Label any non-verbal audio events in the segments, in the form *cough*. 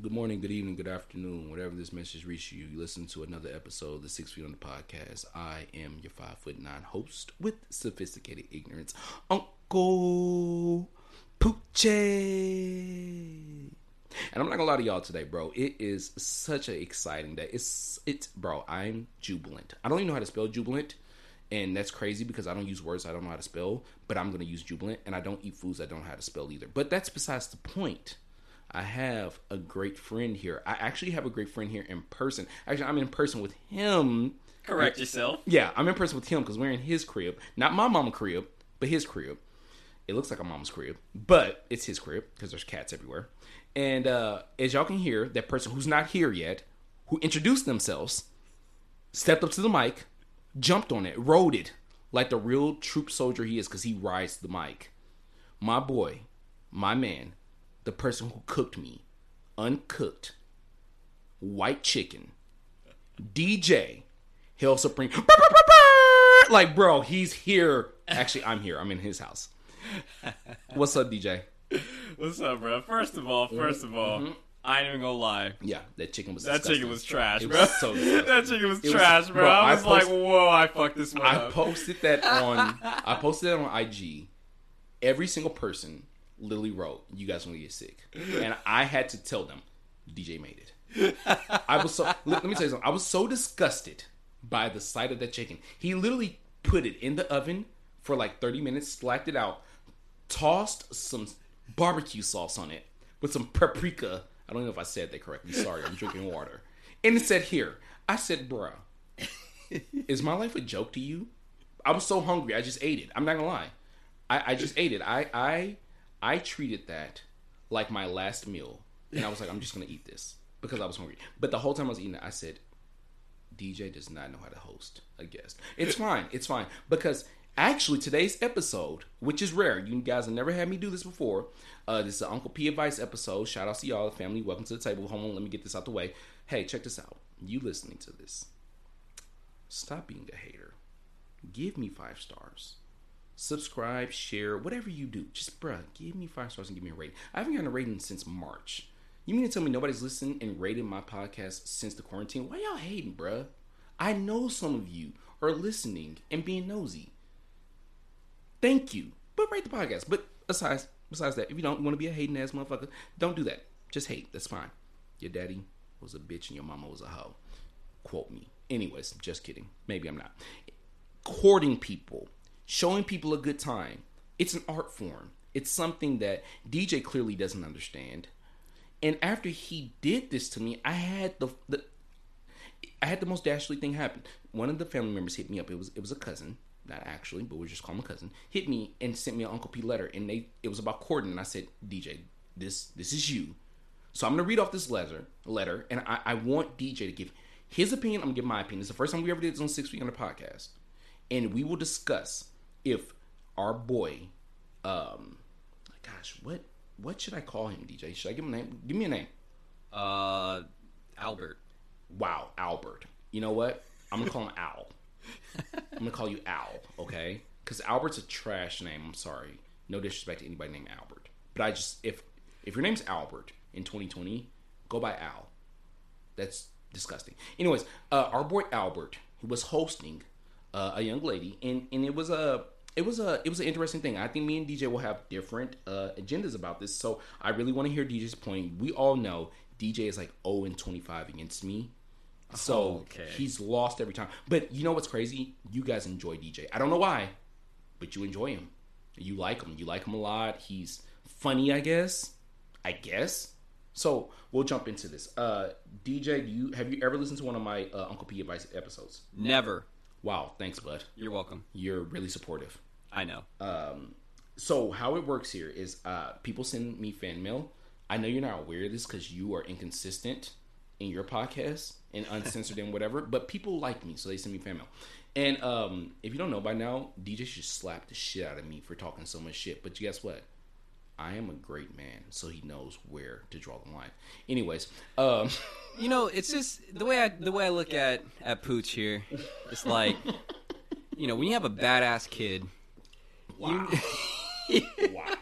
Good morning, good evening, good afternoon, whatever this message reaches you. You listen to another episode of the Six Feet on the Podcast. I am your five foot nine host with sophisticated ignorance, Uncle Poochie. And I'm not gonna lie to y'all today, bro. It is such an exciting day. It's it's bro, I'm jubilant. I don't even know how to spell jubilant. And that's crazy because I don't use words I don't know how to spell, but I'm gonna use jubilant and I don't eat foods I don't know how to spell either. But that's besides the point. I have a great friend here. I actually have a great friend here in person. Actually, I'm in person with him. Correct yourself. Yeah, I'm in person with him because we're in his crib. Not my mama crib, but his crib. It looks like a mom's crib, but it's his crib because there's cats everywhere. And uh, as y'all can hear, that person who's not here yet, who introduced themselves, stepped up to the mic, jumped on it, rode it like the real troop soldier he is because he rides the mic. My boy, my man, the person who cooked me uncooked white chicken, DJ, Hill Supreme. Like, bro, he's here. Actually, I'm here. I'm in his house. What's up, DJ? What's up, bro? First of all, first of all, mm-hmm. I ain't even gonna lie. Yeah, that chicken was That disgusting. chicken was trash, It bro. was so *laughs* that chicken was It was- trash, bro. bro, I I was like, whoa, I fucked this one I up. posted that on I posted that on IG. Every single person literally wrote, "You guys want to get sick," and I had to tell them, DJ made it. I was so. Let, *laughs* let me tell you something. I was so disgusted by the sight of that chicken. He literally put it in the oven for like thirty minutes, slacked it out, tossed some barbecue sauce on it with some paprika. I don't know if I said that correctly. Sorry, I'm drinking water. And it said here. I said, "Bruh, is my life a joke to you? I was so hungry, I just ate it. I'm not gonna lie. I, I just ate it. I I I treated that like my last meal. And I was like, I'm just gonna eat this. Because I was hungry. But the whole time I was eating it, I said, DJ does not know how to host a guest. It's *laughs* fine. It's fine. Because actually today's episode, which is rare, you guys have never had me do this before. Uh, this is an Uncle P advice episode. Shout out to y'all, family. Welcome to the table. Hold on, let me get this out the way. Hey, check this out. You listening to this. Stop being a hater. Give me five stars. Subscribe, share, whatever you do. Just bruh, give me five stars and give me a rating. I haven't gotten a rating since March. You mean to tell me nobody's listened and rated my podcast since the quarantine? Why y'all hating, bruh? I know some of you are listening and being nosy. Thank you. But rate the podcast. But besides besides that, if you don't want to be a hating ass motherfucker, don't do that. Just hate. That's fine. Your daddy was a bitch and your mama was a hoe. Quote me. Anyways, just kidding. Maybe I'm not. Courting people, showing people a good time. It's an art form. It's something that DJ clearly doesn't understand. And after he did this to me, I had the, the I had the most dastardly thing happen. One of the family members hit me up. It was it was a cousin, not actually, but we just call him a cousin. Hit me and sent me an Uncle P letter, and they it was about courting. And I said, DJ, this this is you. So I'm gonna read off this letter letter, and I, I want DJ to give his opinion. I'm gonna give my opinion. It's the first time we ever did this on Six Feet the podcast, and we will discuss if our boy, um, gosh, what what should I call him? DJ, should I give him a name? Give me a name. Uh, Albert. Wow, Albert. You know what? I'm gonna call him Al. I'm gonna call you Al, okay? Because Albert's a trash name. I'm sorry. No disrespect to anybody named Albert, but I just if if your name's Albert in 2020, go by Al. That's disgusting. Anyways, uh, our boy Albert he was hosting uh, a young lady, and and it was a it was a it was an interesting thing. I think me and DJ will have different uh, agendas about this, so I really want to hear DJ's point. We all know DJ is like 0 and 25 against me. So Okay. he's lost every time. But you know what's crazy? You guys enjoy DJ. I don't know why, but you enjoy him. You like him. You like him a lot. He's funny, I guess. I guess. So we'll jump into this. Uh, DJ, do you have you ever listened to one of my uh, Uncle P advice episodes? Never. Wow, thanks, bud. You're welcome. You're really supportive. I know. Um, so how it works here is uh, people send me fan mail. I know you're not aware of this because you are inconsistent in your podcast and *laughs* uncensored and whatever, but people like me, so they send me fan mail. And um, if you don't know by now, DJ just slapped the shit out of me for talking so much shit. But guess what? I am a great man, so he knows where to draw the line. Anyways, um, *laughs* You know, it's just the way I the way I look at at Pooch here. It's like, you know, when you have a badass kid, wow, *laughs* wow.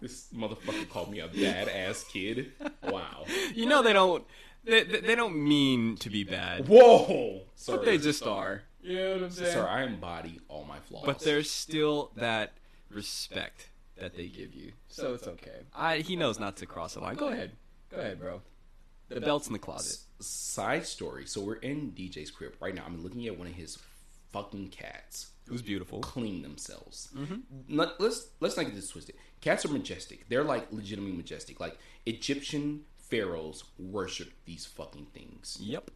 This motherfucker called me a badass kid. Wow. You know they don't. They, they, they don't mean to be bad, Whoa, sir. but they just are. You know what I'm saying? Sir, I embody all my flaws. But there's still that respect that they give you, so it's okay. I he knows not to cross the line. Go ahead, go ahead, bro. The belt's in the closet. side story. So we're in DJ's crib right now. I'm looking at one of his fucking cats It was beautiful. clean themselves. Not- let's let's not get this twisted. Cats are majestic. They're like legitimately majestic. Like Egyptian pharaohs worship these fucking things. Yep.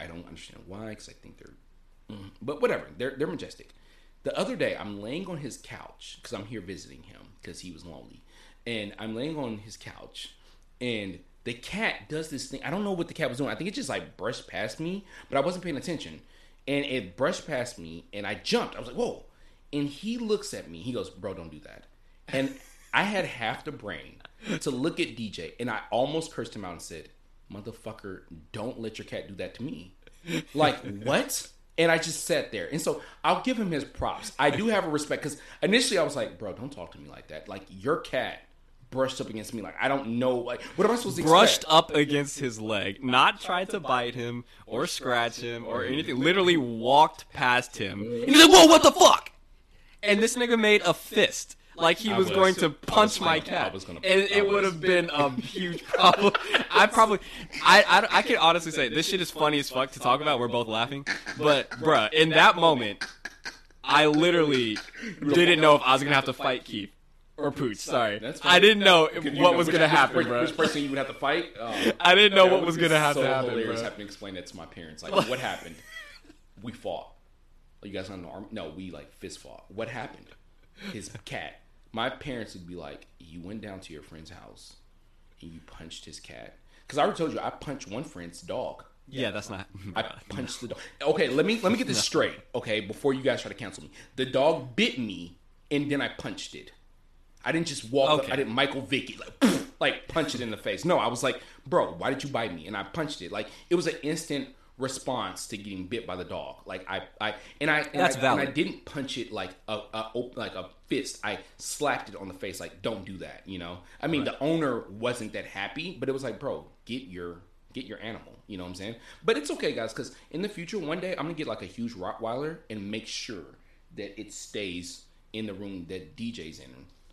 I don't understand why, because I think they're, mm, but whatever. They're they're majestic. The other day, I'm laying on his couch because I'm here visiting him because he was lonely, and I'm laying on his couch, and the cat does this thing. I don't know what the cat was doing. I think it just like brushed past me, but I wasn't paying attention, and it brushed past me, and I jumped. I was like, "Whoa!" And he looks at me. He goes, "Bro, don't do that." And *laughs* I had half the brain to look at DJ, and I almost cursed him out and said, "Motherfucker, don't let your cat do that to me." Like what? And I just sat there, and so I'll give him his props. I do have a respect because initially I was like, "Bro, don't talk to me like that." Like your cat brushed up against me. Like I don't know. Like what am I supposed to Brushed expect? up against his leg, not tried to bite him or scratch him or anything. Literally walked past him. And he's like, "Whoa, what the fuck?" And this nigga made a fist. Like he was, was- going to punch my gonna- cat, I was gonna- and it would have been a huge *laughs* problem. I probably, I, I, I can honestly say this shit is funny as fuck to talk about. We're both laughing, but bruh, in that moment, I literally *laughs* didn't know if I was gonna have to fight Keith or Pooch. Sorry, That's I didn't know you what know was which- gonna which- happen, which, bro. Which person you would have to fight? Oh. *laughs* I didn't know That what would was be gonna have so to happen, hilarious bro. having to explain that to my parents. Like, what happened? *laughs* We fought. You guys not in the army? No, we like fist fought. What happened? His cat. My parents would be like, "You went down to your friend's house and you punched his cat." Because I already told you, I punched one friend's dog. Yeah, that's not. I *laughs* punched the dog. Okay, let me let me get this straight. Okay, before you guys try to cancel me, the dog bit me and then I punched it. I didn't just walk up. I didn't Michael Vicky like *laughs* like punch it in the face. No, I was like, bro, why did you bite me? And I punched it. Like it was an instant response to getting bit by the dog. Like I I and I and, That's I, and I didn't punch it like a, a like a fist. I slapped it on the face. Like don't do that. You know. I mean, the owner wasn't that happy, but it was like, bro, get your get your animal. You know what I'm saying? But it's okay, guys, because in the future, one day I'm gonna get like a huge Rottweiler and make sure that it stays in the room that DJ's in.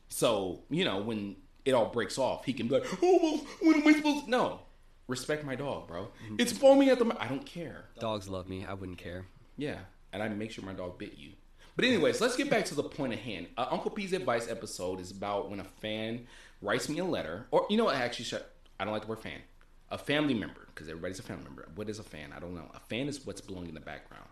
So you know when it all breaks off, he can be like, "Oh, well, what am I supposed?" to... No, respect my dog, bro. It's foaming at the. mouth. I don't care. Dogs love me. I wouldn't care. Yeah, and I make sure my dog bit you. But anyways, let's get back to the point at hand. Uh, Uncle P's advice episode is about when a fan writes me a letter, or you know what? Actually, shut. I don't like the word fan. A family member, because everybody's a family member. What is a fan? I don't know. A fan is what's blowing in the background.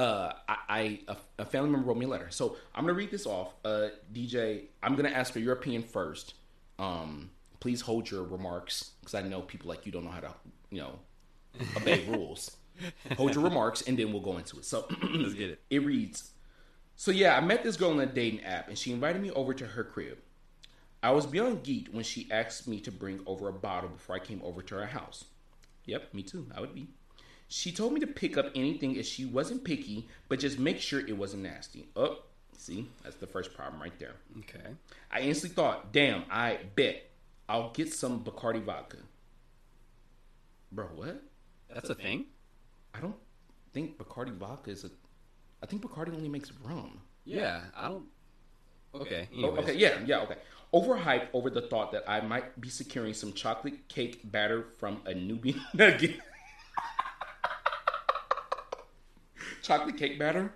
Uh, I, I a, a family member wrote me a letter, so I'm gonna read this off. Uh, DJ, I'm gonna ask for your opinion first. Um, please hold your remarks because I know people like you don't know how to, you know, obey *laughs* rules. Hold your remarks, and then we'll go into it. So *clears throat* Let's get it. It reads. So yeah, I met this girl on a dating app, and she invited me over to her crib. I was beyond geeked when she asked me to bring over a bottle before I came over to her house. Yep, me too. I would be. She told me to pick up anything if she wasn't picky, but just make sure it wasn't nasty. Oh, see, that's the first problem right there. Okay. I instantly thought, damn, I bet I'll get some Bacardi vodka. Bro, what? That's a thing. I don't think Bacardi vodka is a. I think Bacardi only makes rum. Yeah, I don't. Okay. Oh, okay, yeah, yeah, okay. Overhyped over the thought that I might be securing some chocolate cake batter from a Nubian *laughs* nugget. Chocolate cake batter?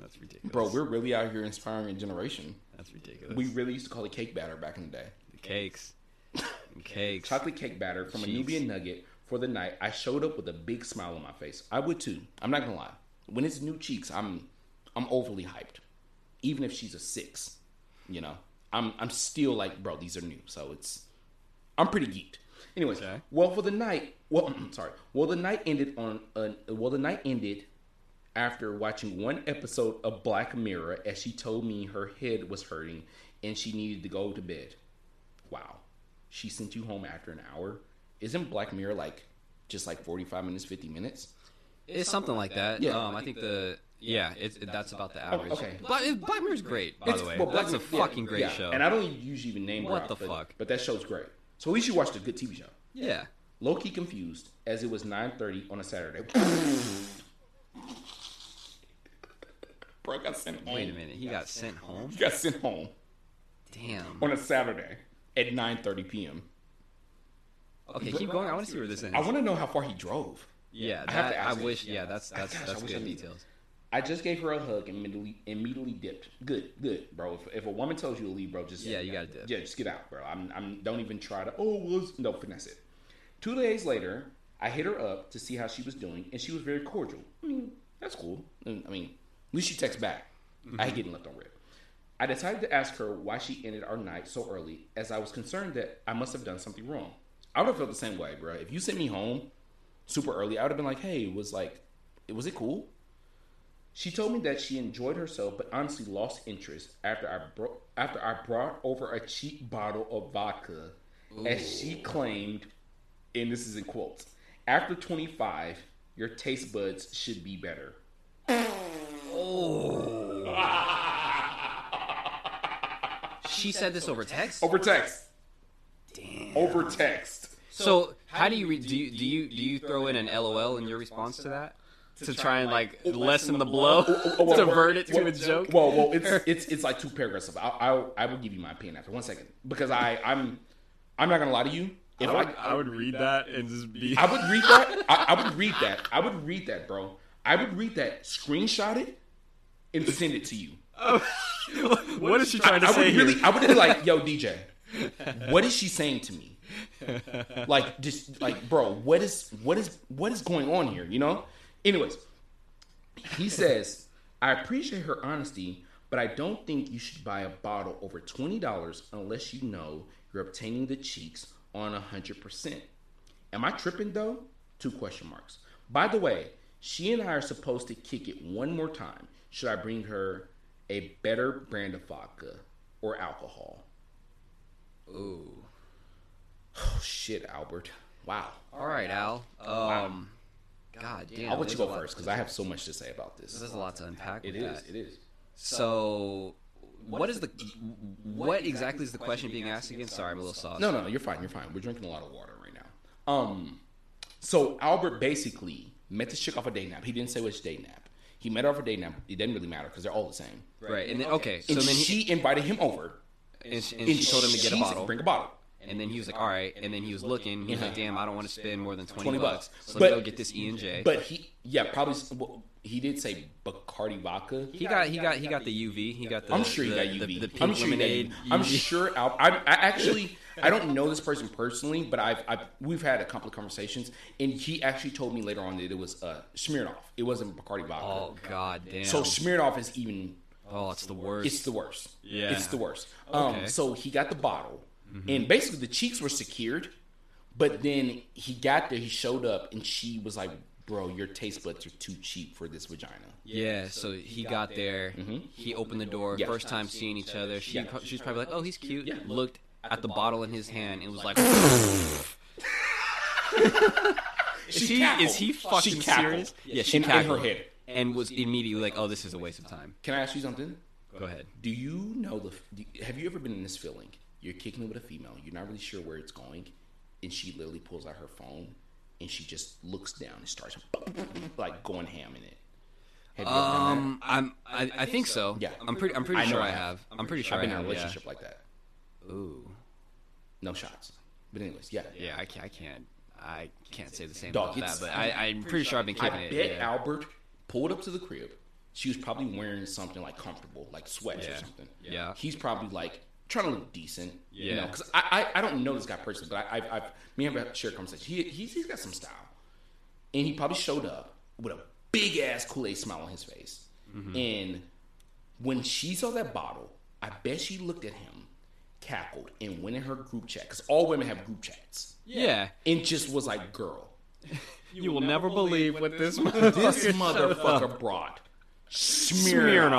That's ridiculous. Bro, we're really out here inspiring a generation. That's ridiculous. We really used to call it cake batter back in the day. The cakes. *laughs* cakes. chocolate cake batter from a Nubian nugget for the night. I showed up with a big smile on my face. I would too. I'm not gonna lie. When it's new cheeks, I'm I'm overly hyped. Even if she's a six, you know, I'm I'm still like, bro, these are new. So it's I'm pretty geeked. Anyways, Okay. well for the night, well, *clears throat* sorry. Well, the night ended on uh, well the night ended after watching one episode of Black Mirror as she told me her head was hurting and she needed to go to bed. Wow. She sent you home after an hour. Isn't Black Mirror like just like 45 minutes, 50 minutes? It's something like that. Yeah. Um, I think the yeah, it's it, that's about the average. okay. Black, Black Mirror's great, by It's- the way. well, Black that's a Mirror- yeah, fucking great yeah. show. And I don't usually even name What the but, fuck? But that show's great. So at least you watched a good TV show. yeah. Low key confused as it was 9:30 on a Saturday. *laughs* Bro got sent home. Wait a minute, he got sent home. He got sent home Damn. on a Saturday at 9:30 p.m. Okay, keep going. I want to see where this ends. I want to know how far he drove. Yeah, I have that, to I, ask you. wish. Yeah, that's that's Gosh, I that's wish I good knew. details. I just gave her a hug and immediately immediately dipped. Good, good, bro. If, if a woman tells you to leave, bro, just Yeah, you gotta dip. Yeah, just get out, bro. I'm, I'm don't even try to. Oh, was no finesse it. Two days later, I hit her up to see how she was doing, and she was very cordial. I mean, that's cool. I mean, at least she texts back. I hate mm-hmm. getting left on red. I decided to ask her why she ended our night so early, as I was concerned that I must have done something wrong. I would have felt the same way, bro. If you sent me home super early, I would have been like, "Hey, was like, was it cool?" She told me that she enjoyed herself, but honestly lost interest after I bro- after I brought over a cheap bottle of vodka, as she claimed, and this is in quotes. After 25, your taste buds should be better. *laughs* Oh. She said this over text. Over text. Damn. Over text. So how do you re- do? You, do you do you throw in an LOL in your response to that to try and like lessen the blow, *laughs* oh, oh, divert it to a joke? Well, well, it's *laughs* it's it's like two paragraphs. Of, I, I I will give you my opinion after one second because I I'm I'm not gonna lie to you. If I would read that and just be. I would read that. I, I would read that. I would read that, bro. I would read that, screenshot it, and send it to you. *laughs* what is she trying to I say would here? really, I would be like, yo, DJ, *laughs* what is she saying to me? Like, just like, bro, what is what is what is going on here? You know. Anyways, he says, I appreciate her honesty, but I don't think you should buy a bottle over twenty dollars unless you know you're obtaining the cheeks on hundred percent. Am I tripping though? Two question marks. By the way, she and I are supposed to kick it one more time. Should I bring her a better brand of vodka or alcohol? Ooh. Oh shit, Albert. Wow. All right, Al. Um. God damn. I'll let you go first because I have so much to say about this. There's a lot to unpack. It with is. that. It is. So, what is the what exactly is the question being asked again? Sorry, I'm a little sauced. No, no, you're fine. You're fine. We're drinking a lot of water right now. Um, so Albert basically met this chick off a day nap. He didn't say which day nap. He met her off a day nap. It didn't really matter because they're all the same. Right, and then okay, so And then he, she invited him over. and she, and And she told him to get a bottle, Bring a bottle. and then he was like, "All right," and then he was looking. He was like, "Damn, I don't want to spend more than twenty, 20 bucks. bucks. So let me go get this E and J." But he, yeah, probably. well, He did say Bacardi vodka. he got he got he got the UV. He got the. I'm sure he the, got the, UV. the pink I'm sure he got lemonade. UV. I'm *laughs* sure. Al- I, I actually, I don't know this person personally, but I've, I've we've had a couple of conversations, and he actually told me later on that it was uh, Smirnoff. It wasn't Bacardi vodka. Oh god damn. so Smirnoff is even. oh, it's the worst. It's the worst. Yeah. it's the worst. Um, Okay. so he got the bottle, and basically the cheeks were secured, but then he got there. He showed up, and she was like, "Bro, your taste buds are too cheap for this vagina." Yeah, so he got there. He opened the door. Mm-hmm. Yeah. First time seeing each other. She Yeah. pro- she's probably like, "Oh, he's cute." Looked at the bottle in his hand and was like, *laughs* "Is She is he fucking cackled. serious?" Yeah, she In- in her head. and was immediately like, "Oh, this is a waste of time." Can I ask you something? Go ahead. Do you know the? Do, have you ever been in this feeling? You're kicking it with a female. You're not really sure where it's going, and she literally pulls out her phone and she just looks down and starts like going ham in it. Have you ever done Um, I'm I, I think so. Yeah. I'm pretty I'm pretty I know sure I I have. have. I'm pretty that? sure I've been I in a have. Yeah. relationship like that. Ooh. No shots. But anyways, yeah. Yeah, I can't. I can't. I can't say the same Dog, about it's- that, but I, I'm pretty sure I've been I kicking bet it. Yeah. Albert pulled up to the crib. She was probably wearing something like comfortable, like sweats or Yeah. something. Yeah. He's probably like trying to look decent. You know, because I, I I don't know this guy personally, but I, I've, I've me and him have shared conversation. He he's, he's got some style, and he probably showed up with a big ass Kool Aid smile on his face. Mm-hmm. And when she saw that bottle, I bet she looked at him, cackled, and went in her group chat because all women have group chats, Yeah. and just was like, "Girl, *laughs* You will never believe what this this motherfucker *laughs* motherfucker brought Smirnoff." smearing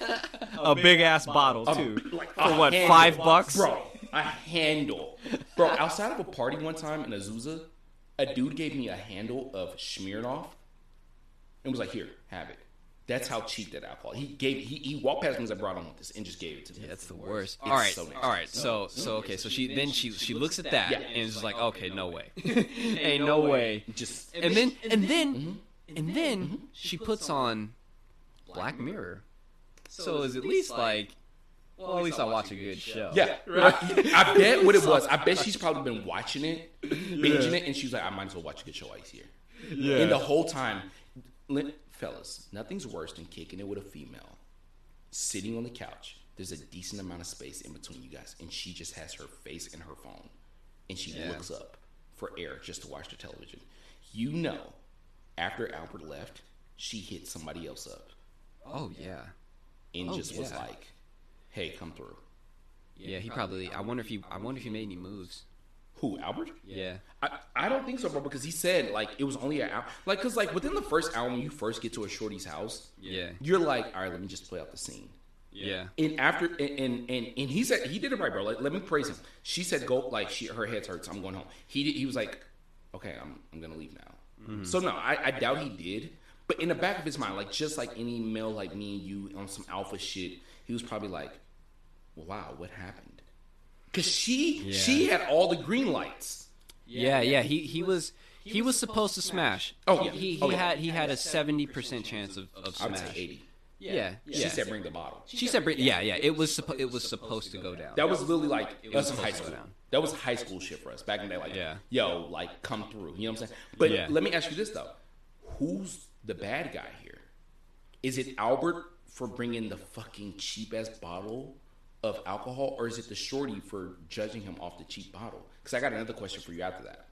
off *laughs* a big ass bottle too. Like For what, handle. five bucks? bro? A handle, bro. Outside of a party one time in Azusa, a dude gave me a handle of Smirnoff and was like, "Here, have it." That's how cheap that alcohol. He gave. He, he walked past me and I brought on with this and just gave it to me. That's the worst. It's all right, so all right. So, so okay. So she then she she looks at that Yeah. and is just like, okay, no way, *laughs* *laughs* ain't no way. Just And then and then and then she puts on Black Mirror. So it's at least like, well, at least I watch a good show. yeah. I, I *laughs* bet what it was. I bet she's probably been watching it, binging it, and she's like, "I might as well watch a good show while he's here." yeah. And the whole time, fellas, nothing's worse than kicking it with a female, sitting on the couch. There's a decent amount of space in between you guys, and she just has her face in her phone, and she Yeah. looks up for air just to watch the television. You know, after Albert left, she hit somebody else up Oh yeah. And Oh, just was like, "Hey, come through." Yeah, he probably. I wonder if he. I wonder if he made any moves. Who, Albert? Yeah. I, I don't think so, bro. Because he said like it was only an hour. Like, cause like within the first hour, when you first get to a shorty's house, Yeah. you're like, all right, let me just play out the scene. Yeah. And after and and and, and he said he did it right, bro. Like, let me praise him. She said, "Go." Like she, her head hurts. I'm going home. He did, he was like, "Okay, I'm I'm gonna leave now." So no, I, I doubt he did. But in the back of his mind, like just like any male like me and you on some alpha shit, he was probably like, "Wow, what happened?" Because she Yeah. she had all the green lights. Yeah, yeah. He he was he was supposed to smash. Oh, yeah. He he Oh, yeah. had he had a seventy percent chance of, of I would smash. say eighty. Yeah, yeah. She said, "Bring the bottle." She said, bring- "Yeah, yeah." It was suppo- it was supposed to go down. That was literally like it was high school. down. That was high school shit for us back in the day. Like, Yeah. yo, like come through. You know what I'm saying? But Yeah. let me ask you this though: Who's the bad guy here? Is it Albert for bringing the fucking cheap ass bottle of alcohol, or is it the shorty for judging him off the cheap bottle? Because I got another question for you after that.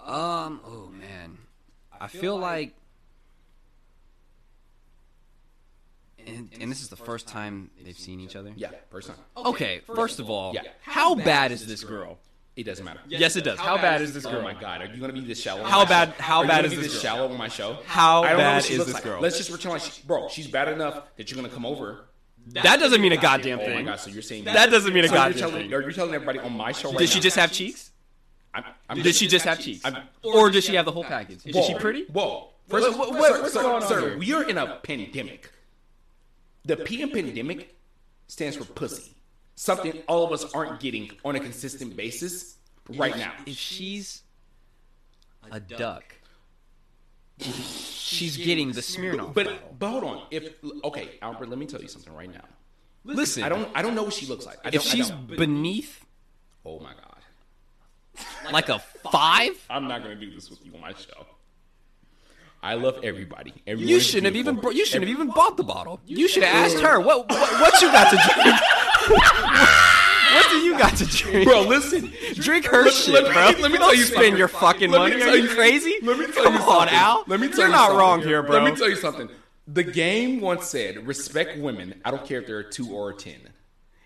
Um. Oh man, I feel like, and, and this is the first time they've seen each other. Yeah, first time. Okay. First of all, Yeah. how bad is this girl? It doesn't matter. Yes, it does. How bad is this girl? Oh girl? my god, are you gonna be this shallow? on How my bad- show? how Are bad is this this shallow on my show? How I don't know bad what she is looks this like. girl? Let's just pretend like, she, bro, she's bad enough that you're gonna come over. That doesn't mean a goddamn thing. Oh my god, so you're saying That that doesn't mean a so you're goddamn telling, thing. Are you telling everybody on my show right Did she now- just have cheeks? I'm, I'm Did she just have cheeks? I'm- Or did she have the whole package? Is she pretty? Whoa. First, What- what- sir, what's going on sir, here? we are in a pandemic. The P in pandemic stands for pussy. Something all of us aren't getting on a consistent basis right now. If she's a duck, she's getting the Smirnoff. bottle. But but hold on. If okay, Albert, let me tell you something right now. listen, I don't I don't know what she looks like. I if don't, I she's don't. beneath oh my god, like a five, I'm not gonna do this with you on my show. I love everybody. Everyone you shouldn't have even beautiful. bro- you shouldn't have even bought the bottle. You should have asked her what, what what you got to *laughs* drink. What do you got to drink, Bro, listen. Drink her Let- shit, let bro. let me Don't tell you spend something. your fucking Let money. Are you you- crazy? Let me tell Come you on, something. Al. Let me tell You're you not something. wrong here, bro. Let me tell you something. The game once said, "Respect women. I don't care if they're a two or a ten.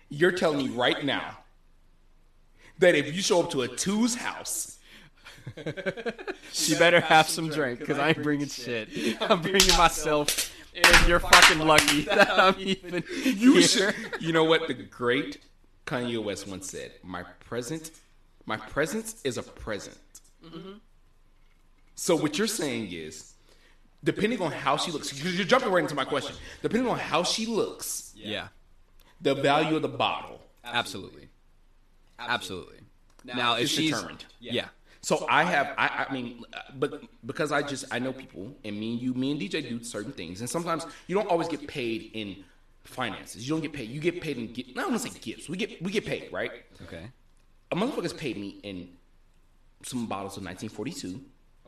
You're telling me right now that if you show up to a two's house, She better have some drink because I ain't bringing shit. I'm bringing myself, and you're fucking lucky *laughs* that I'm even you here. should. You know what the great Kanye West once said? My present, my presence is a present. So what you're saying is, depending on how she looks, because you're jumping right into my question. Depending on how she looks, Yeah, the value of the bottle absolutely, absolutely. Now, if she's determined. yeah, So I have, I, I mean, uh, but because I just I know people, and me and you, me and DJ do certain things, and sometimes you don't always get paid in finances. You don't get paid. You get paid in. gi- I don't want to say gifts. We get we get paid, right? okay, A motherfucker's paid me in some bottles of 1942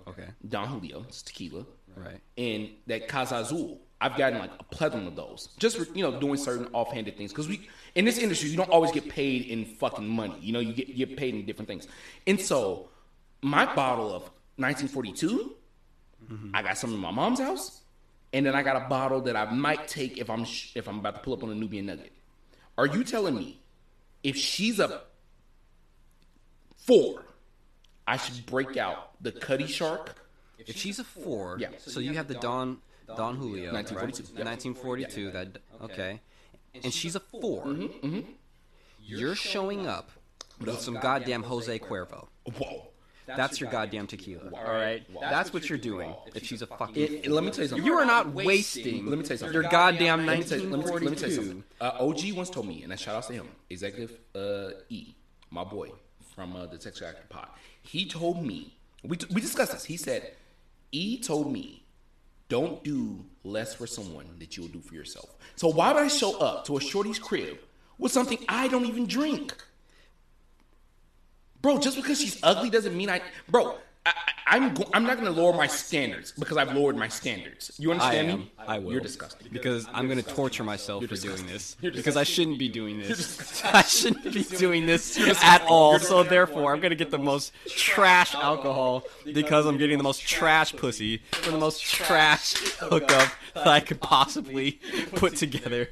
okay, Don Julio, it's tequila, right. and that Clase Azul. I've gotten like a plethora of those, just for you know doing certain offhanded things. Because we in this industry, you don't always get paid in fucking money. You know, you get you get paid in different things. And so, my bottle of 1942, I got some in my mom's house, and then I got a bottle that I might take if I'm sh- if I'm about to pull up on a Nubian Nugget. Are you telling me if she's a four, I should break out the Cutty Sark? If she's a four, Yeah. So you have the Don Don Julio, 1942, right? yeah. The 1942. That okay, and she's a 4 Mm-hmm, You're showing up with some goddamn Jose Cuervo. Whoa. That's your goddamn tequila. All right, that's what you're doing. If she's a fucking, It- it- let me tell you something. you are not wasting. Let me tell you something. Your goddamn Let me tell you, let me tell you- let me tell you something. Uh, OG once told me, and I shout out to him, Executive uh, E, my boy from uh, the Texas Actor Pod. He told me, we, we discussed this. He said, E told me, don't do less for someone that you'll do for yourself. So why would I show up to a shorty's crib with something I don't even drink? Bro, just because she's ugly doesn't mean I. Bro, I, I, I'm go, I'm not gonna lower my standards because I've lowered my standards. You I understand am. me? I will. You're disgusting. Because I'm gonna torture myself for doing this. Because *laughs* I shouldn't be doing this. I shouldn't be doing this at all. So therefore, I'm gonna get the most trash alcohol because I'm getting the most trash pussy for the most trash hookup that I could possibly put together.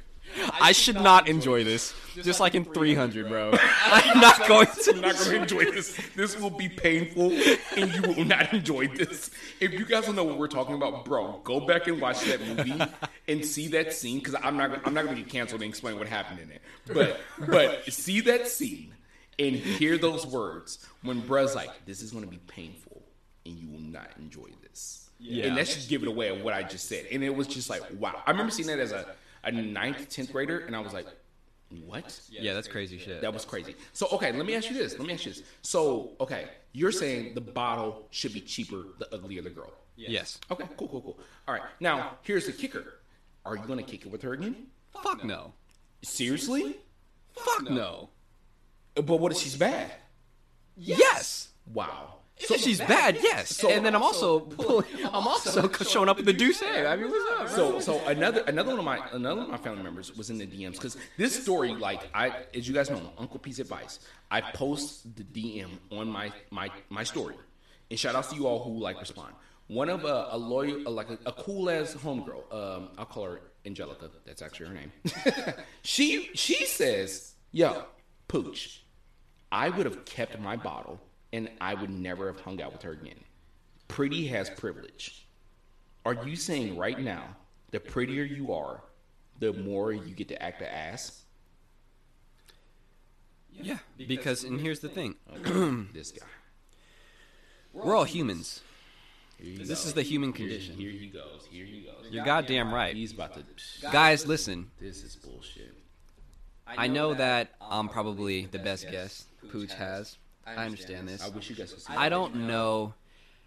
I should not enjoy this. Just like in 300, bro. *laughs* I'm not going *laughs* I'm not to. gonna enjoy this. This will be painful, and you will not enjoy this. If you guys don't know what we're talking about, bro, go back and watch that movie and see that scene because I'm not I'm not gonna get canceled and explain what happened in it. But but see that scene and hear those words when bruh's like, "This is gonna be painful, and you will not enjoy this." Yeah. And that should give it away of what I just said. And it was just like, wow. I remember seeing that as a a ninth, tenth grader, and I was like, what? Yeah, that's crazy shit. That was crazy. So okay, let me ask you this. Let me ask you this. So okay, you're saying the bottle should be cheaper the uglier the girl. Yes. Okay, cool, cool, cool. All right. Now here's the kicker. Are you gonna kick it with her again? Fuck no. Seriously? Fuck no. But what if she's bad? Yes. Wow. So she's bad, yes. and then I'm also *laughs* pulling, I'm also *laughs* showing up with the Deuce. I mean, what's up? So, so another another one of my another one of my family members was in the DMs because this story, like I, as you guys know, Uncle P's advice. I post the DM on my my my story, and shout outs to you all who like respond. One of a, a loyal, like a, a cool as homegirl. Um, I'll call her Angelica. That's actually her name. *laughs* she she says, "Yo, pooch, I would have kept my bottle, and I would never have hung out with her again. Pretty has privilege." Are you saying right now, the prettier you are, the more you get to act the ass? Yeah, because and here's the thing: oh, *clears throat* this guy. we're all humans. This goes. is the human condition. here he goes. Here he goes. You're goddamn right, He's about to. guys. Listen, This is bullshit. I know that I'm probably the best guest Pooch has. I understand this. I wish you guys could see. I don't know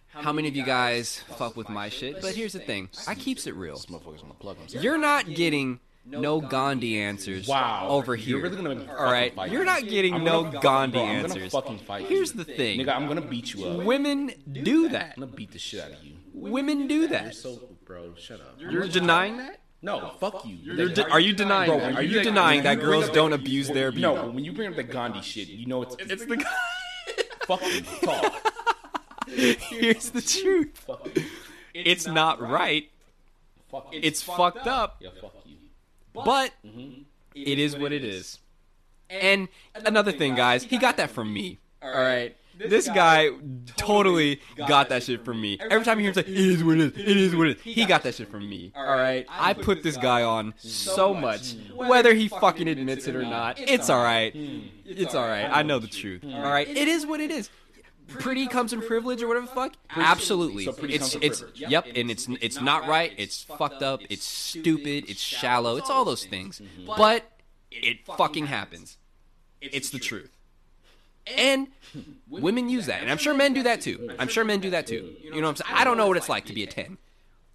how many of you guys fuck with my shit, but here's the thing: I keeps it real. This motherfucker's gonna plug himself. You're not getting no Gandhi answers Wow. over You're here. really gonna make me All right, fucking fight you're not getting I'm no gonna- Gandhi bro, I'm gonna answers. fucking fight you. Here's the thing: Nigga, I'm gonna beat you up. women do that. I'm gonna beat the shit out of you. Women do You're that. so, bro. Shut up. You're denying that? No, fuck you. You're de- are you denying Bro, that? when Are you you denying when that girls don't abuse their beauty? No, when you bring up the Gandhi shit, you know it's It's the fuck you. Talk. *laughs* Here's the truth. fuck you. It's not right. Fuck you. It's fucked up, yeah, fuck you. but mm-hmm. it is what it is. And another thing, guys, he got that from me. All right. This guy totally got that shit from me. Every time he hears like, it is what it is, it is what it is, he got that shit from me. All right. I put this guy on so much. Whether he fucking admits it or not, it's all right. Hmm, it's all right. I know the truth. Hmm. All right. It is what it is. Pretty comes in privilege or whatever the fuck. Absolutely. So It's it's privilege. yep, and it's it's not right. It's fucked up. It's stupid. It's shallow. It's all those things. Mm-hmm. But it fucking happens. It's the truth. And *laughs* women use that. And I'm sure men do that too. I'm sure men do that too. You know what I'm saying? I don't know what it's like to be a 10.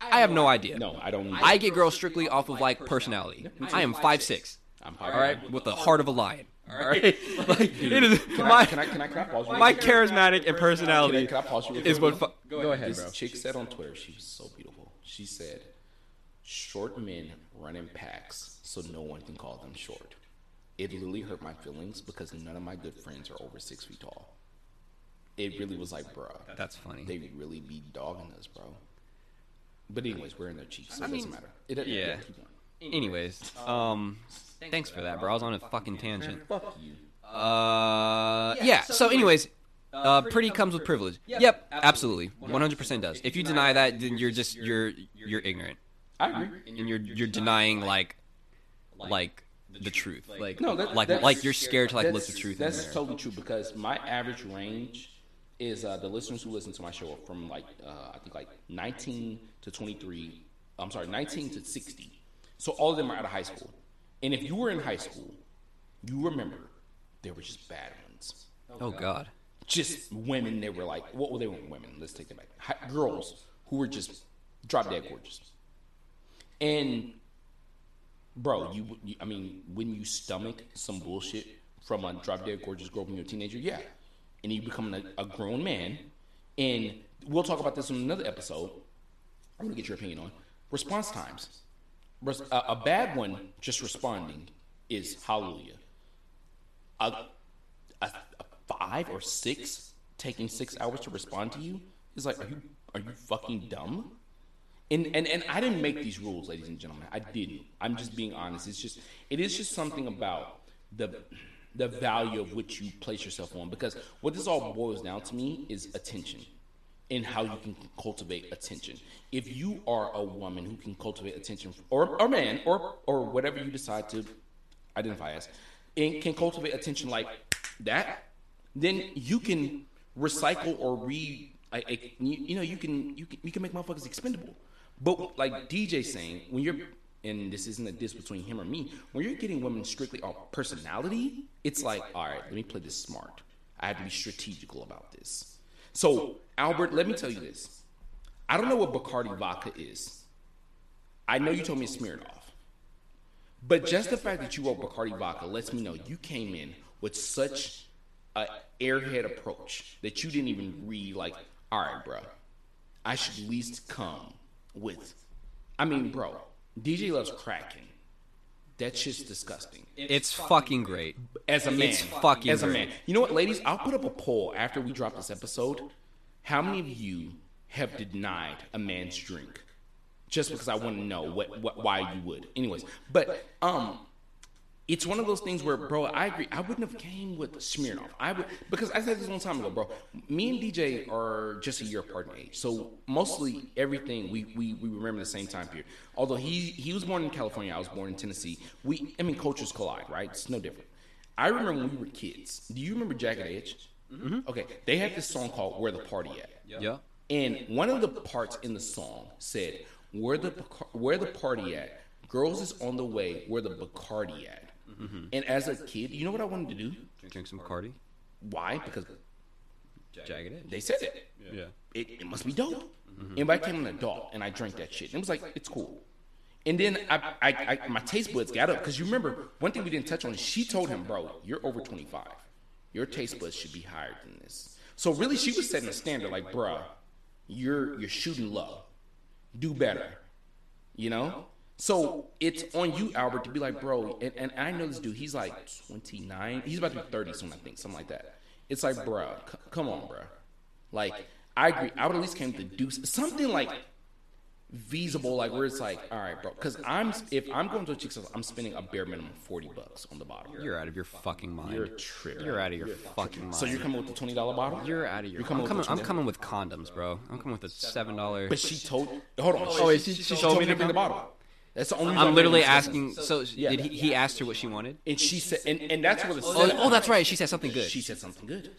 I have no idea. No, I don't. I get girls strictly off of like personality. I am 5'6. I'm All right, with the heart of a lion. All right, *laughs* like it is my Can I? Can I? Can I pause you? my charismatic and Can I, personality can I pause you? is what. Fu- go ahead, This bro. chick said on Twitter, she was so beautiful. She said, "Short men run in packs, so no one can call them short." It really hurt my feelings because none of my good friends are over six feet tall. It really was like, bruh, That's funny. they really be dogging us, bro. But anyways, we're in their cheeks, so I it doesn't mean, matter. It, it- yeah. Anyways, um, thanks for that, bro. I was on a fucking tangent. Fuck you. Uh, yeah. So, anyways, uh, pretty comes with privilege. Yep, absolutely, 100% does. If you deny that, then you're just you're you're ignorant, I agree. and you're you're denying like like the truth. Like No, that, like that's- like you're scared to like look that's- the truth in That's there. totally true because my average range is uh, the listeners who listen to my show are from like uh, I think like 19 to 23. I'm sorry, 19 to 60. So all of them are out of high school. And if you were in high school, you remember there were just bad ones. Oh God. Just women. They were like, what well, they weren't women. Let's take that back. Hi- girls who were just drop dead gorgeous. And bro, you, you I mean, when you stomach some bullshit from a drop dead gorgeous girl when you're a teenager, yeah, and you become a, a grown man, and we'll talk about this in another episode. I'm gonna get your opinion on response times. Res- A, a bad one, just responding, is hallelujah. A, a, a five or six taking six hours to respond to you is like, are you are you fucking dumb? And, and and I didn't make these rules, ladies and gentlemen. I didn't. I'm just being honest. It's just it is just something about the the value of which you place yourself on. Because what this all boils down to me is attention and how you can cultivate attention. If you are a woman who can cultivate attention, or a man, or or whatever you decide to identify as, and can cultivate attention like that, then you can recycle or re. You, you know, you can you can you can make motherfuckers expendable. But like DJ saying, when you're and this isn't a diss between him or me, when you're getting women strictly on personality, it's like, all right, let me play this smart. I have to be strategical about this. So, Albert, let me tell you this. I don't know what Bacardi vodka is. I know you told me it's Smirnoff. But just the fact that you wrote Bacardi vodka lets me know you came in with such a airhead approach that you didn't even read like, all right, bro, I should at least come with. I mean, bro, DJ loves cracking. That shit's disgusting. It's fucking great. As a man, It's fucking as a man. You know what, ladies? I'll put up a poll after we drop this episode. How many of you have denied a man's drink just because I want to know what, what why you would? Anyways, but um, it's one of those things where, bro, I agree. I wouldn't have came with Smirnoff. I would because I said this a long time ago, bro. Me and DJ are just a year apart in age, so mostly everything we, we, we remember the same time period. Although he he was born in California, I was born in Tennessee. We I mean cultures collide, right? It's no different. I remember when we were kids. Do you remember Jagged Edge? Mm-hmm. Okay, they had this song called "Where the Party At." Yeah. And one of the parts in the song said, "Where the where the party at? Girls is on the way. Where the Bacardi at?" Mm-hmm. And as a kid, you know what I wanted to do? Drink some Cardi. Why? Because Jagged Edge. they said it. Yeah. It, it must be dope. Mm-hmm. And I became an adult and I drank that shit. And it was like, it's cool. And then I, I, I my taste buds got up because you remember one thing we didn't touch on. is She told him, "Bro, you're over 25. Your taste buds should be higher than this." So really, she was setting a standard, like, "Bruh, you're you're shooting low. Do better." You know. So it's on you, Albert, to be like, bro. And, and I know this dude. He's like 29. He's about to be 30 soon, I think, something like that. It's like, bro, c- come on, bro. Like, I agree. I would at least came to do s- something like feasible, like where it's like, all right, bro. Because I'm if I'm going to a chick's house, I'm spending a bare minimum 40 bucks on the bottle. You're out of your fucking mind. You're tripping. You're out of your fucking mind. So you're coming with the twenty dollar bottle? You're out of your. You're coming I'm with coming. I'm coming with condoms, bro. I'm coming with a seven dollar. But she told. Hold on. Oh, she, she- she, she told told me me to bring to the bottle. That's the only. I'm I'm literally bringing this. asking. So did he? He asked her what she wanted. And she said, and, and that's what. the. Oh, oh, that's right. She said something good. She said something good.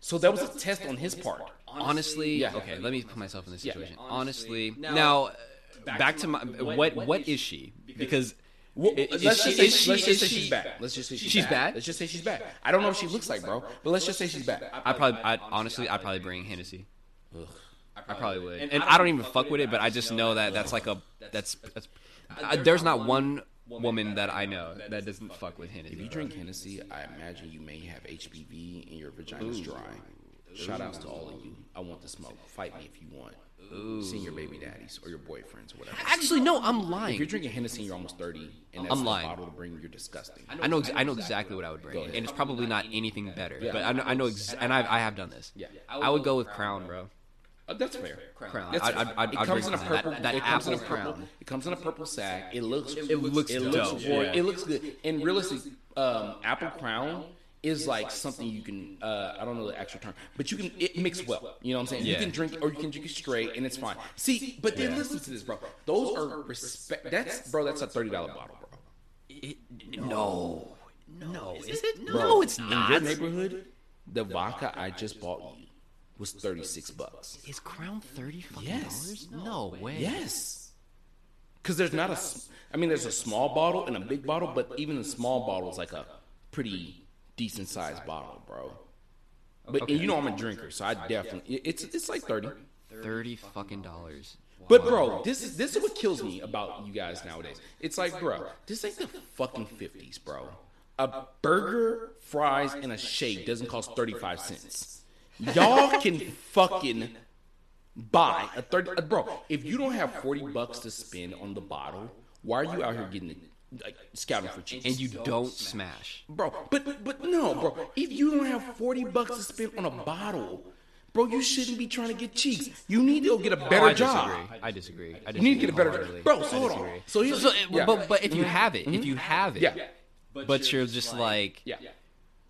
So that was a test on his part. Honestly, Yeah. okay. Let me put myself in this Yeah. situation. Honestly, now, back to my what? What is she? Because Well, is let's she? just say, Is she? let's just say she? she's bad. Let's just say she's, She's bad. bad? Let's just say she's bad. I don't know what she looks like, bro, but let's just say she's bad. I probably, I honestly, I'd probably bring Hennessy. I probably would, and I don't even fuck with it, but I just know that that's like a that's. that's I, there's not one woman that I know that doesn't fuck with Hennessy. If you drink Hennessy, I imagine you may have HPV and your vagina's dry. Shout outs to all of you. I want the smoke. Fight me if you want. Seeing your baby daddies or your boyfriends or whatever. Actually, no, I'm lying. If you're drinking Hennessy and you're almost 30 and that's I'm the lying. bottle to bring, you're disgusting. I know, ex- I know exactly what I would bring, and it's probably not anything better. Yeah. But I know, I know, ex- and I, I have done this. Yeah. I would go with Crown, bro. Uh, that's fair. Crown. That's I'd- fair. I'd- I'd- it comes in a drink that. purple. That it comes in a purple. crown. It comes in a purple sack. It looks. It looks It looks. dope. royal. Yeah. It looks good. And realistically, um, apple crown is like something you can. Uh, I don't know the actual term, but you can. It mix well. You know what I'm saying? You can drink or you can drink it straight, and it's fine. See, but then listen to this, bro. Those are respect. That's bro. That's a thirty dollar bottle, bro. no, no, is it? Bro, No, it's In not. your neighborhood, the vodka I just bought you was thirty six bucks. Is Crown thirty fucking Yes. dollars? No way. Yes. Because there's not a I mean, there's a small bottle and a big bottle, but even the small bottle is like a pretty decent sized bottle, bro. But and you know I'm a drinker, so I definitely it's it's like thirty. Thirty fucking dollars. But bro, this is this is what kills me about you guys nowadays. It's like, bro, this ain't the fucking fifties, bro. A burger, fries, and a shake doesn't cost thirty five cents. Y'all can fucking buy a thirty, uh, bro. If you don't have forty bucks to spend on the bottle, why are you out here getting like scouting for cheap? And you don't smash. bro. But but no, bro. If you don't have forty bucks to spend on a bottle, bro, you shouldn't be trying to get cheeks. You need to go get a better Oh, I job. disagree. I disagree. I You need to get a better job, bro. So hold on. disagree. So here's So, yeah. but but if you have it, if you have it, yeah, but you're just like, yeah.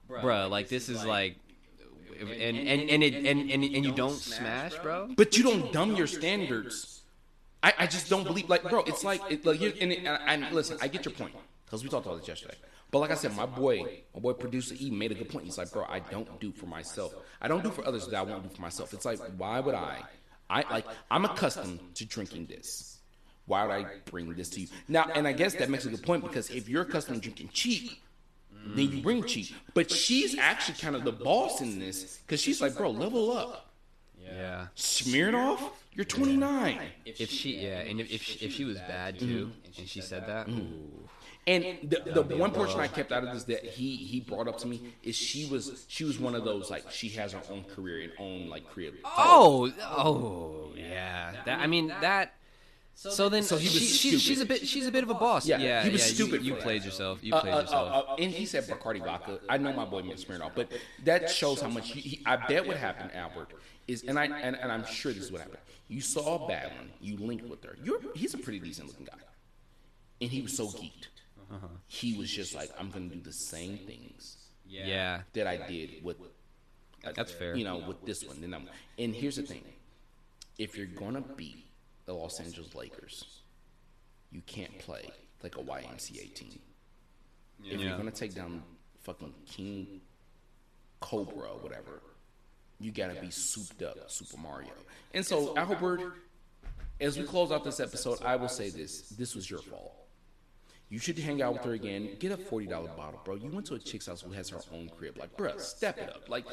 bruh, like this is like, and and and it and and, and you don't smash, bro. But you don't dumb your standards. I, I just don't believe like bro. It's like it, like here and, it, and, and listen, I get your point because we talked about this yesterday. But like I said, my boy, my boy producer E made a good point. He's like, bro, I don't do for myself. I don't do for others that I won't do for myself. It's like, why would I? I like I'm accustomed to drinking this. Why would I bring this to you now? And I guess that makes a good point because if you're accustomed to drinking cheap, then you bring cheap. But she's actually kind of the boss in this because she's like, bro, level up. Yeah. Smirnoff? You're 29. If she, yeah, and if if she, if she was bad too, and she said that, And the, the one portion I kept out of this that he he brought up to me is she was she was one of those like she has her own career and own like career. oh, oh, yeah. That I mean that. So then, So he was she, she's, she's a bit she's a bit of a boss. Yeah, Yeah, he was yeah, stupid You, for that. played yourself. You Uh, played uh, uh, yourself. uh, and he said Bacardi vodka. I know my boy mixed Smirnoff, but that shows how much he, he, I bet what happened, Albert, is and I and, and I'm sure this is what happened. You saw a bad one, you linked with her. You're he's a pretty decent looking guy, and he was so geeked. Uh-huh. He was just like, I'm gonna do the same things yeah, that I did with that's fair. you know, with this one. Then I'm, and here's the thing: if you're gonna beat the Los Angeles Lakers, you can't play like a YMCA team. If you're gonna take down fucking King Cobra or whatever, you gotta be souped up, Super Mario. And so, Albert, as we close out this episode, I will say this: this was your fault. You should hang out with her again. Get a forty dollar bottle, bro. You went to a chick's house who has her own crib. Like, bruh, step it up. Like,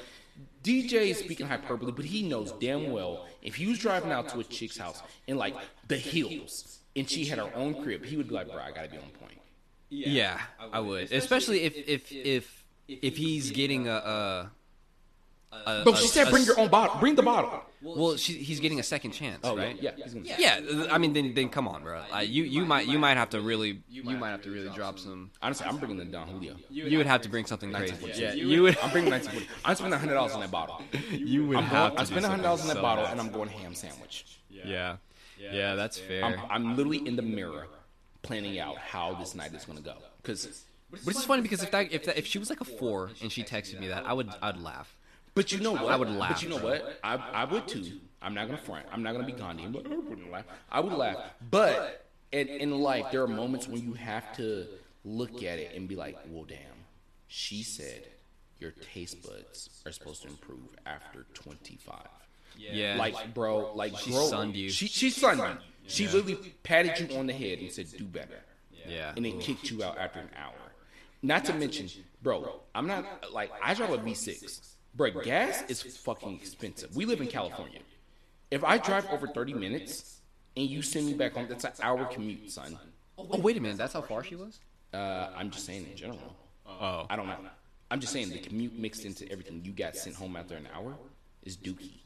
DJ is speaking hyperbole, but he knows damn well if he was driving out to a chick's house in like the hills and she had her own crib, he would be like, bro, I gotta be on point. Yeah, I would, especially if if if if he's getting a. a a- Bro, a- she said, a bring your own bottle. Bring the bottle. Well, she, he's getting a second chance, Oh, right? yeah, yeah. He's Yeah, I mean, then then come on, bro. Like, you you might you might have to really you might have to really drop some. Honestly, I'm bringing the Don Julio. You would have to bring something crazy. 1946. Yeah, you would. I'm bringing 1940. I'm spending hundred dollars on that bottle. *laughs* You would I'm, have going, to. I'm spending hundred dollars on that bottle, and. I'm going ham sandwich. Yeah, yeah, that's fair. I'm, I'm literally in the mirror planning out how this night is gonna go. Because, but it's funny because if that if that, if she was like a four and she texted me that, I would I'd laugh. But you know what? I would laugh. But you know what? I, I would too. I'm not gonna front. I'm not gonna be Gandhi. But I wouldn't laugh. I would laugh. But in, in life, there are moments when you have to look at it and be like, "Well, damn." She said your taste buds are supposed to improve after 25. Yeah, Like, bro, like She grow- sunned you. She she sunned you. She literally patted you on the head and said, "Do better," yeah. and then kicked you out after an hour. Not to mention, bro, I'm not like I drive a V6. Bro, gas is fucking expensive. We live in California. If I drive over 30 minutes and you send me back home, that's an hour commute, son. Oh wait a minute, that's how far she was. Uh, I'm just saying in general. Oh, I don't know. I'm just saying the commute mixed into everything. You got sent home after an hour is dookie.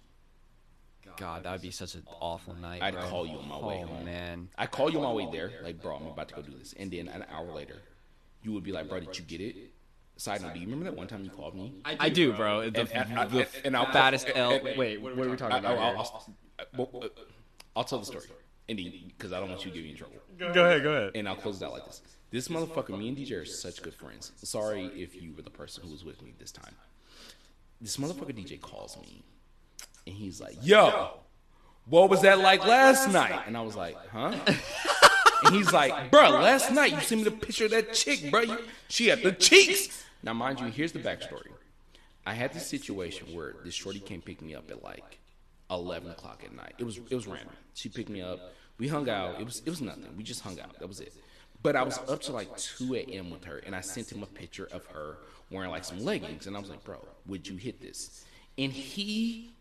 God, that would be such an awful night. I'd bro. call you on my way Oh home. man. I call you on my way there, like, bro, I'm about to go do this. And then an hour later, you would be like, bro, did you get it? Side note, do you remember that one time you called me? I do, bro. The, And- and- the and- and I'll- fattest and- L. and- Wait, what are we talking I, about? I'll, here? I'll, I'll, well, I'll tell the story, Indy, because I don't want you to get me in trouble. Go ahead, go ahead. And I'll close it out like this. This motherfucker, me and DJ are such good friends. Sorry if you were the person who was with me this time. This motherfucker DJ calls me, and he's like, "Yo, what was that like last night?" And I was like, "Huh?" And he's like, "Bro, last night you sent me the picture of that chick, bro. You- She had the cheeks." Now, mind you, here's the backstory. I had this situation where this shorty came pick me up at like eleven o'clock at night. It was it was random. She picked me up. We hung out. It was it was nothing. We just hung out. That was it. But I was up to like two a.m. with her, and I sent him a picture of her wearing like some leggings, and I was like, "Bro, would you hit this?" And he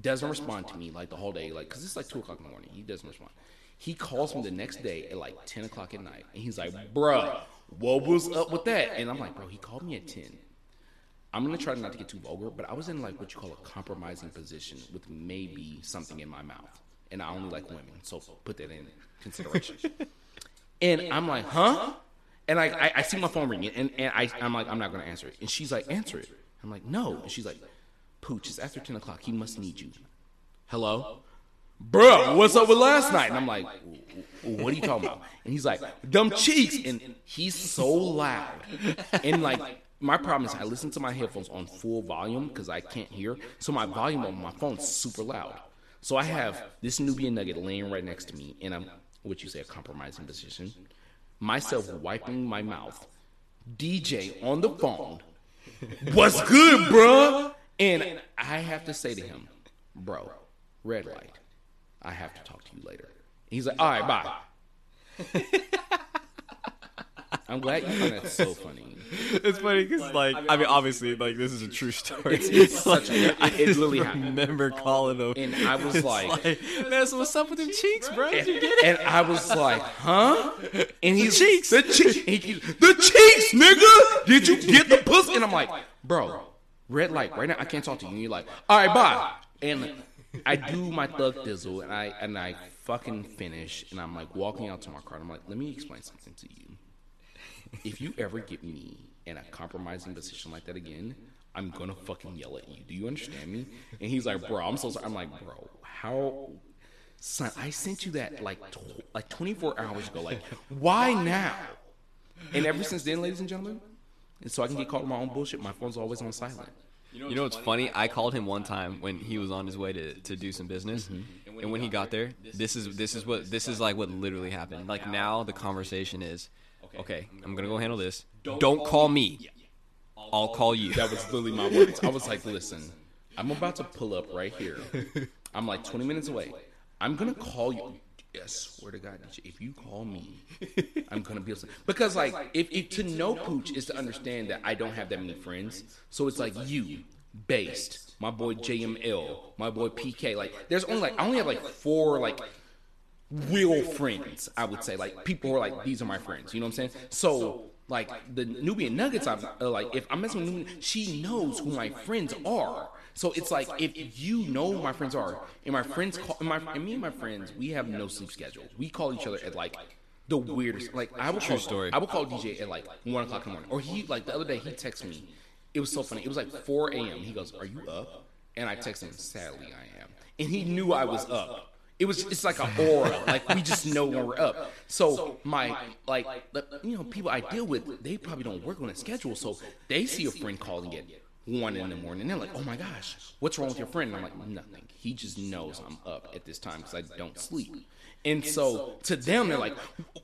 doesn't respond to me like the whole day, like because it's like two o'clock in the morning. He doesn't respond. He calls me the next day at like ten o'clock at night, and he's like, "Bruh, what was up with that?" And I'm like, "Bro, he called me at 10. I'm gonna try not to get too vulgar, but I was in like what you call a compromising position with maybe something in my mouth, and I only like women, so put that in consideration. *laughs* and I'm like, huh? And I, I, I see my phone ringing, and, and I, I'm like, I'm not gonna answer it. And she's like, answer it. I'm like, no. And she's like, Pooch, it's after 10 o'clock. He must need you. Hello? Bro, what's up with last night? And I'm like, what are you talking about? And he's like, dumb cheeks. And he's so loud. And like, my problem is I listen to my headphones on full volume because I can't hear. So my volume on my phone's super loud. So I have this Nubian nugget laying right next to me in a, what you say, a compromising position. Myself wiping my mouth. DJ on the phone. What's good, bro? And I have to say to him, bro, red light. I have to talk to you later. He's like, all right, bye. *laughs* I'm glad you find that so funny. It's funny because, like, I mean, obviously, like, this is a true story. It's, it's such a, it, *laughs* it *laughs* literally I happened. remember calling him. And I was It's like, man, so what's up with them cheeks, bro? Did you get it? and I was like, huh? And he's cheeks. the cheeks, and he- the cheeks, nigga. Did you get the pussy? And I'm like, bro, red light right now. I can't talk to you. And you're like, all right, bye. And I do my thug dizzle, and I and I fucking finish, and I'm like walking out to my car. And I'm like, let me explain something to you. If you ever get me in a compromising position like that again, I'm gonna fucking yell at you. Do you understand me? And he's like, bro, I'm so sorry. I'm like, bro, how son, I sent you that like tw- like 24 hours ago. Like, why now? And ever since then, ladies and gentlemen, and so I can get caught in my own bullshit. My phone's always on silent. You know what's funny? I called him one time when he was on his way to, to do some business, mm-hmm. and when he got there, this is this is what this is like what literally happened. Like now, the conversation is, okay, I'm gonna go handle this. Don't call me. I'll call you. That was *laughs* literally my words. I was like, listen, I'm about to pull up right here. *laughs* I'm like 20 minutes away. I'm gonna call you. I swear to God, if you call me, I'm gonna be upset. Because like, if, if to know Pooch is to understand that I don't have that many friends, so it's like you, based, my boy JML, my boy PK. Like, there's only like I only have like four like real friends. I would say like people who are like these are my friends. You know what I'm saying? So like the Nubian Nuggets, I'm uh, like if I'm messing with Nubian, she knows who my friends are. So it's like if you know who my friends are, and my friends call, and, my, and me and my friends, we have no sleep schedule. We call each other at like the weirdest. Like I would call, story. I would call DJ at like one o'clock in the morning, or he like the other day he texted me. It was so funny. It was like 4 a.m. He goes, "Are you up?" And I texted him, "Sadly, I am." And he knew I was up. It was it's like an aura, like we *laughs* just know when we're up. So my like you know people I deal with, they probably don't work on a schedule, so they see a friend calling at one in the morning, and they're like, "Oh my gosh, what's wrong with your friend?" And I'm like, "Nothing. He just knows I'm up at this time because I don't sleep." And so to them, they're like,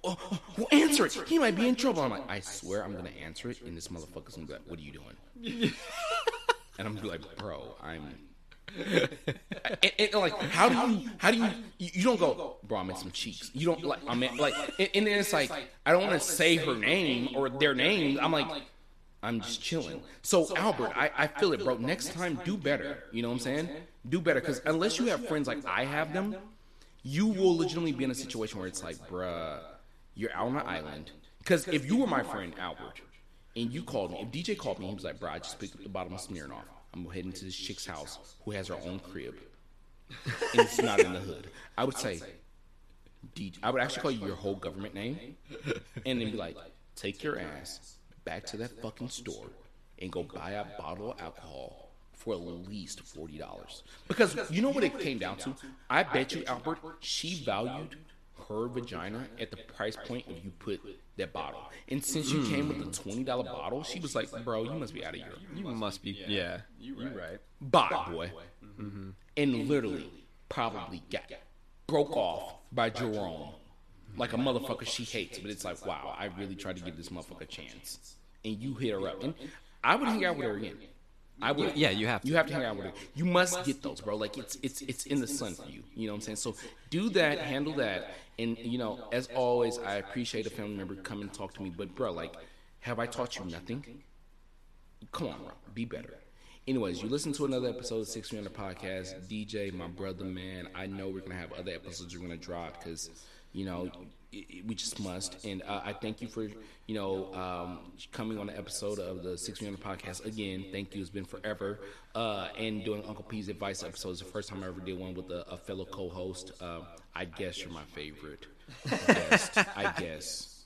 oh, oh, well, "Answer it. He might be in trouble." I'm like, "I swear I'm gonna answer it," and this motherfucker's gonna be like, "What are you doing?" *laughs* and I'm like, "Bro, I'm." *laughs* and, and, like how do you how do you you, don't go bro I'm in some cheeks you don't like I'm in, like and, and then it's like I don't want to say her name or their name I'm like I'm just chilling. so Albert I, I feel it bro. next time do better. you know what I'm saying? do better. Because unless you have friends like I have them you will legitimately be in a situation where it's like bruh you're out on an island. because if you were my friend Albert and you called me if DJ called me he was like bro I just picked up the bottom of Smirnoff I'm heading to this chick's house who has her own crib. and it's not in the *laughs* hood. I would say, DJ, I would actually call you your whole government name and then be like, take your ass back to that fucking store and go buy a bottle of alcohol for at least $40. Because you know what it came down to? I bet you, Albert, she valued her vagina at the price point if you put that bottle. And since you came with the $20 bottle, she was like, bro, you must be out of here. You must be. Yeah, you right. Bye, boy. Mm-hmm. And literally, probably got broke off by Jerome. Like a motherfucker she hates, but it's like, wow, I really tried to give this motherfucker a chance. And you hit her up. And I would hang out with her again. I would. Yeah, you have to. You have to hang out with her. You must get those, bro. Like it's it's it's in the sun for you. You know what I'm saying? So do that, handle that, and you know, as always, I appreciate a family member come and talk to me. But bro, like, have I taught you nothing? Come on, bro. Be better. Anyways, you listen to another episode of Six Under Podcast. DJ, my brother, man. I know we're gonna have other episodes we're gonna drop because, you know, it, it- we just must. And uh, I thank you for, you know, um, coming on the episode of the Six Under Podcast again. Thank you. It's been forever. Uh, and doing Uncle P's advice episodes. The first time I ever did one with a, a fellow co-host. Uh, I guess you're my favorite guest. I guess.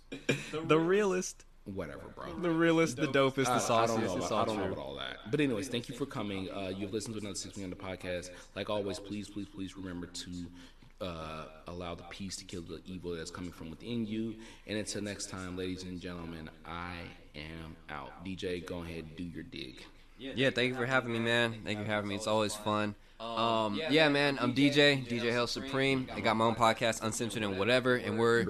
The realist. Whatever, bro. The realist, the dopest, the I, I sauciest. don't know. About, all I don't know about all that. But anyways, thank you for coming. Uh, you've listened to another 6 Million on the podcast. Like always, please, please, please remember to uh, allow the peace to kill the evil that's coming from within you. And until next time, ladies and gentlemen, I am out. DJ, go ahead, do your dig. Yeah, thank you for having me, man. Thank you for having me. It's always fun. Um, yeah, man, I'm DJ, DJ Hell Supreme. I got my own podcast, Uncensored and whatever, and we're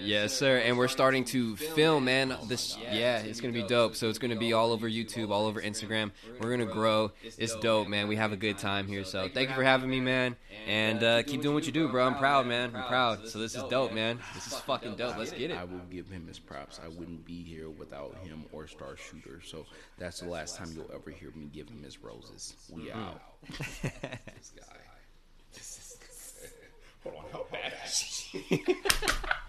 yes, sir, and we're starting to film, man. This, yeah, it's gonna be dope. So it's gonna be all over YouTube, all over Instagram. We're gonna grow. It's dope, man. We have a good time here. So thank you for having me, man, and uh, keep doing what you do, bro. I'm proud, man. I'm proud. So this is dope, man. This is fucking dope. Let's get it. I will give him his props. I wouldn't be here without him or Star Shooter. So that's the last time you'll ever hear me give him his roses. We out. *laughs* this guy. This *laughs* is, hold on, how bad? *laughs*